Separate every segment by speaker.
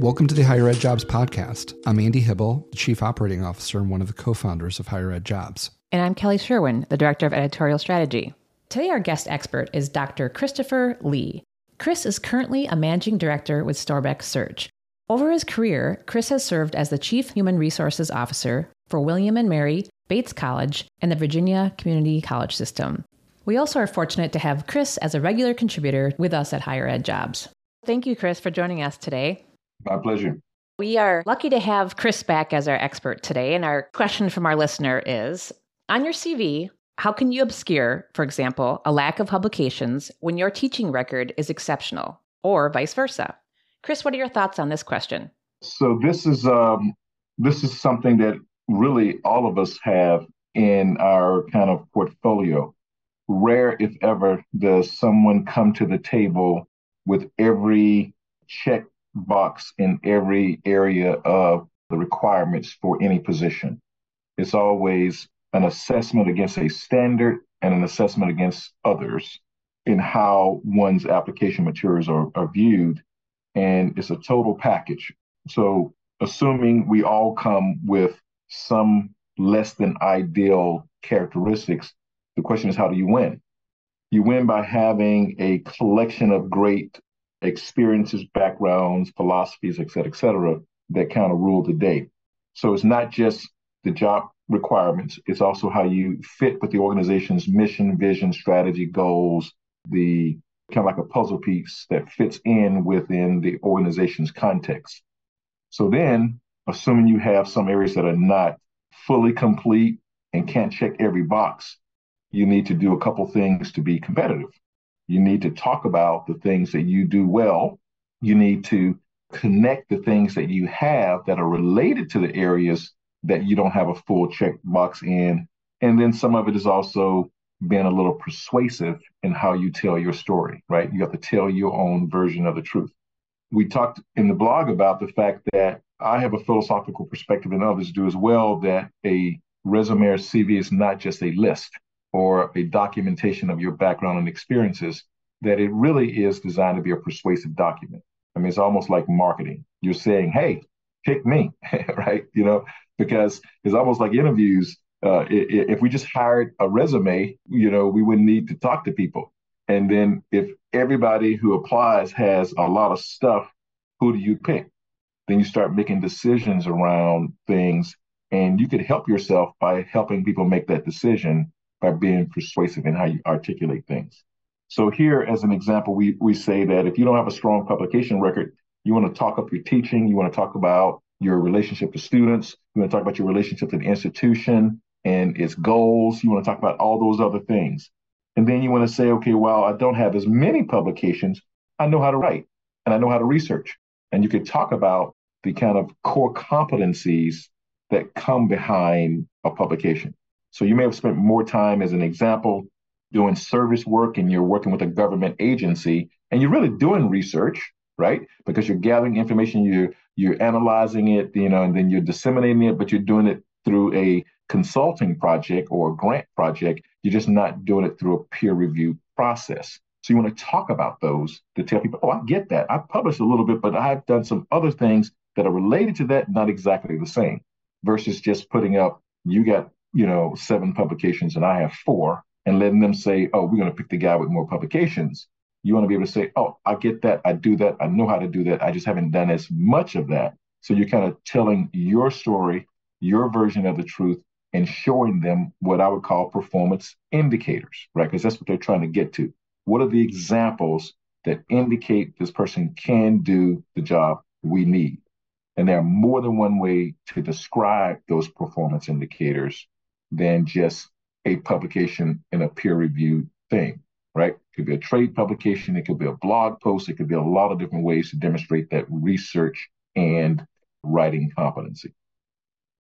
Speaker 1: Welcome to the Higher Ed Jobs Podcast. I'm Andy Hibel, the Chief Operating Officer and one of the co founders of Higher Ed Jobs.
Speaker 2: And I'm Kelly Sherwin, the Director of Editorial Strategy. Today, our guest expert is Dr. Christopher Lee. Chris is currently a managing director with Storbeck Search. Over his career, Chris has served as the Chief Human Resources Officer for William and Mary, Bates College, and the Virginia Community College System. We also are fortunate to have Chris as a regular contributor with us at Higher Ed Jobs. Thank you, Chris, for joining us today.
Speaker 3: My pleasure.
Speaker 2: We are lucky to have Chris back as our expert today. And our question from our listener is On your CV, how can you obscure, for example, a lack of publications when your teaching record is exceptional, or vice versa? Chris, what are your thoughts on this question?
Speaker 3: So this is um, this is something that really all of us have in our kind of portfolio. Rare, if ever, does someone come to the table with every check box in every area of the requirements for any position. It's always an assessment against a standard and an assessment against others in how one's application materials are, are viewed. And it's a total package. So, assuming we all come with some less than ideal characteristics, the question is how do you win? You win by having a collection of great experiences, backgrounds, philosophies, et cetera, et cetera, that kind of rule the day. So it's not just the job requirements, it's also how you fit with the organization's mission, vision, strategy, goals, the kind of like a puzzle piece that fits in within the organization's context. So then, assuming you have some areas that are not fully complete and can't check every box, you need to do a couple things to be competitive. You need to talk about the things that you do well. You need to connect the things that you have that are related to the areas that you don't have a full check box in. And then some of it is also being a little persuasive in how you tell your story, right? You have to tell your own version of the truth. We talked in the blog about the fact that I have a philosophical perspective and others do as well that a resume or CV is not just a list or a documentation of your background and experiences, that it really is designed to be a persuasive document. I mean, it's almost like marketing. You're saying, hey, pick me, right? You know, because it's almost like interviews. Uh, if we just hired a resume, you know, we wouldn't need to talk to people. And then if everybody who applies has a lot of stuff, who do you pick? Then you start making decisions around things, and you could help yourself by helping people make that decision by being persuasive in how you articulate things. So here, as an example, we we say that if you don't have a strong publication record, you want to talk up your teaching, you want to talk about your relationship to students, you want to talk about your relationship to the institution and its goals, you want to talk about all those other things. And then you want to say, okay, well, I don't have as many publications. I know how to write and I know how to research. And you could talk about the kind of core competencies that come behind a publication. So you may have spent more time, as an example, doing service work and you're working with a government agency and you're really doing research, right? Because you're gathering information, you're you're analyzing it, you know, and then you're disseminating it, but you're doing it through a consulting project or a grant project. You're just not doing it through a peer review process. So you want to talk about those to tell people, oh, I get that. I published a little bit, but I've done some other things that are related to that, not exactly the same, versus just putting up, you got you know, seven publications and I have four, and letting them say, oh, we're going to pick the guy with more publications. You want to be able to say, oh, I get that. I do that. I know how to do that. I just haven't done as much of that. So you're kind of telling your story, your version of the truth, and showing them what I would call performance indicators, right? Because that's what they're trying to get to. What are the examples that indicate this person can do the job we need? And there are more than one way to describe those performance indicators than just a publication in a peer reviewed thing, right? It could be a trade publication, it could be a blog post, it could be a lot of different ways to demonstrate that research and writing competency.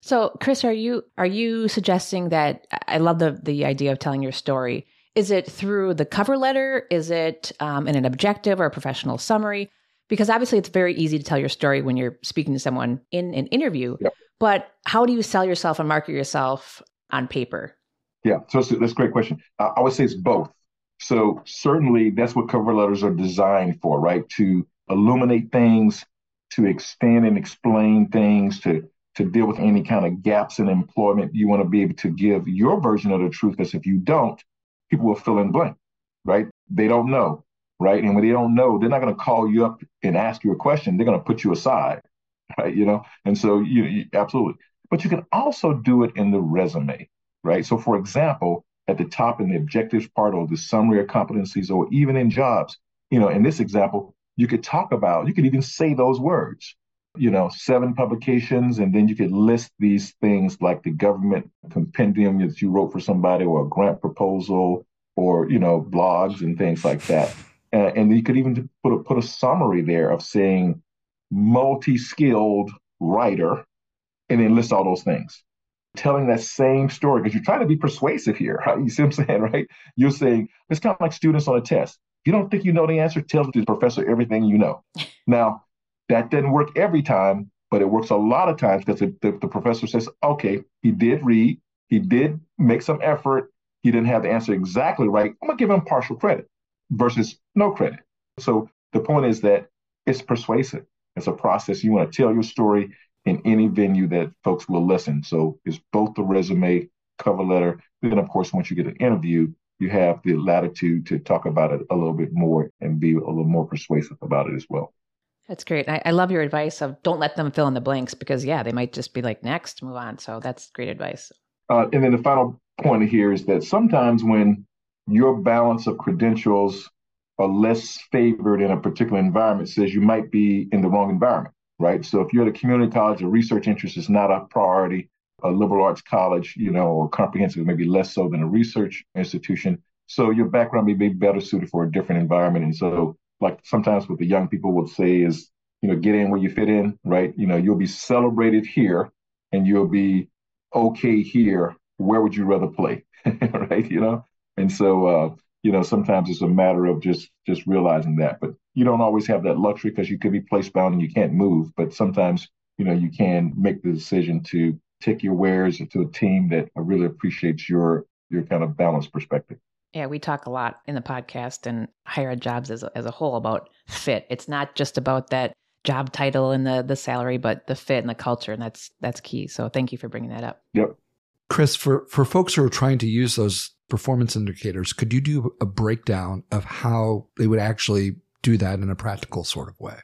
Speaker 2: So, Chris, are you are you suggesting that I love the the idea of telling your story? Is it through the cover letter? Is it um, in an objective or a professional summary? Because obviously, it's very easy to tell your story when you're speaking to someone in an interview. Yep. But how do you sell yourself and market yourself on paper?
Speaker 3: Yeah, so that's a great question. Uh, I would say it's both. So certainly that's what cover letters are designed for, right? To illuminate things, to extend and explain things, to to deal with any kind of gaps in employment. You want to be able to give your version of the truth, because if you don't, people will fill in blank, right? They don't know, right? And when they don't know, they're not going to call you up and ask you a question. They're going to put you aside, right? You know, and so you, you absolutely. But you can also do it in the resume, right? So, for example, at the top in the objectives part or the summary of competencies, or even in jobs, you know, in this example, you could talk about, you could even say those words, you know, seven publications, and then you could list these things like the government compendium that you wrote for somebody or a grant proposal or, you know, blogs and things like that. Uh, and you could even put a, put a summary there of saying multi-skilled writer and then list all those things. Telling that same story because you're trying to be persuasive here. Right? You see what I'm saying, right? You're saying it's kind of like students on a test. If you don't think you know the answer, tell the professor everything you know. now, that doesn't work every time, but it works a lot of times because the, the, the professor says, okay, he did read, he did make some effort, he didn't have the answer exactly right. I'm going to give him partial credit versus no credit. So the point is that it's persuasive. It's a process. You want to tell your story in any venue that folks will listen. So it's both the resume, cover letter. Then, of course, once you get an interview, you have the latitude to talk about it a little bit more and be a little more persuasive about it as well.
Speaker 2: That's great. I, I, love your advice of don't let them fill in the blanks because, yeah, they might just be like, next, move on. So that's great advice.
Speaker 3: Uh, and then the final point here is that sometimes when your balance of credentials are less favored in a particular environment, says you might be in the wrong environment right? So if you're at a community college, a research interest is not a priority. A liberal arts college, you know, or comprehensive, maybe less so than a research institution. So your background may be better suited for a different environment. And so, like sometimes what the young people would say is, you know, get in where you fit in, right? You know, you'll be celebrated here and you'll be okay here. Where would you rather play? right? You know? And so uh, you know, sometimes it's a matter of just just realizing that. But you don't always have that luxury because you could be place bound and you can't move. But sometimes, you know, you can make the decision to take your wares to a team that really appreciates your your kind of balanced perspective.
Speaker 2: Yeah, we talk a lot in the podcast and higher ed jobs as a, as a whole about fit. It's not just about that job title and the the salary, but the fit and the culture, and that's that's key. So thank you for bringing that up.
Speaker 3: Yep.
Speaker 1: Chris, for for folks who are trying to use those performance indicators, could you do a breakdown of how they would actually do that in a practical sort of way?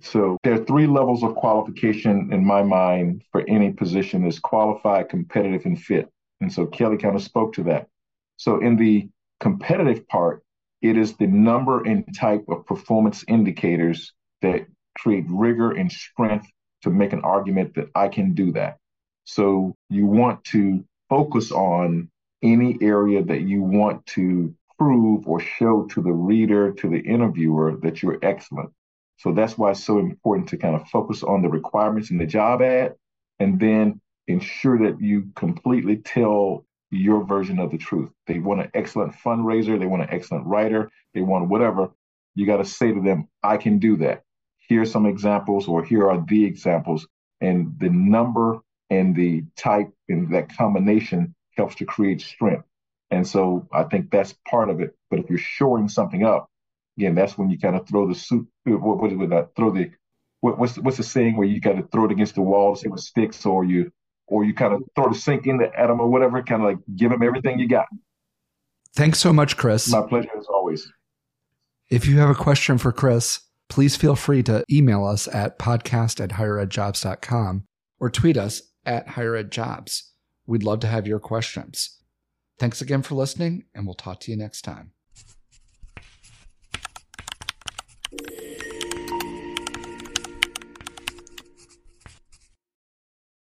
Speaker 3: So there are three levels of qualification in my mind for any position is qualified, competitive, and fit. And so Kelly kind of spoke to that. So in the competitive part, it is the number and type of performance indicators that create rigor and strength to make an argument that I can do that. So you want to focus on any area that you want to prove or show to the reader, to the interviewer that you're excellent. So that's why it's so important to kind of focus on the requirements in the job ad and then ensure that you completely tell your version of the truth. They want an excellent fundraiser, they want an excellent writer, they want whatever. You got to say to them, I can do that. Here's some examples, or here are the examples. And the number and the type and that combination helps to create strength. And so I think that's part of it. But if you're shoring something up, again, that's when you kind of throw the suit. What, what is it? Uh, throw the what, what's what's the saying where you kind of throw it against the wall to see what sticks, or you or you kind of throw the sink in the atom or whatever, kind of like give them everything you got.
Speaker 1: Thanks so much, Chris.
Speaker 3: My pleasure as always.
Speaker 1: If you have a question for Chris, please feel free to email us at podcast at higheredjobs.com or tweet us at higher ed jobs. We'd love to have your questions. Thanks again for listening, and we'll talk to you next time.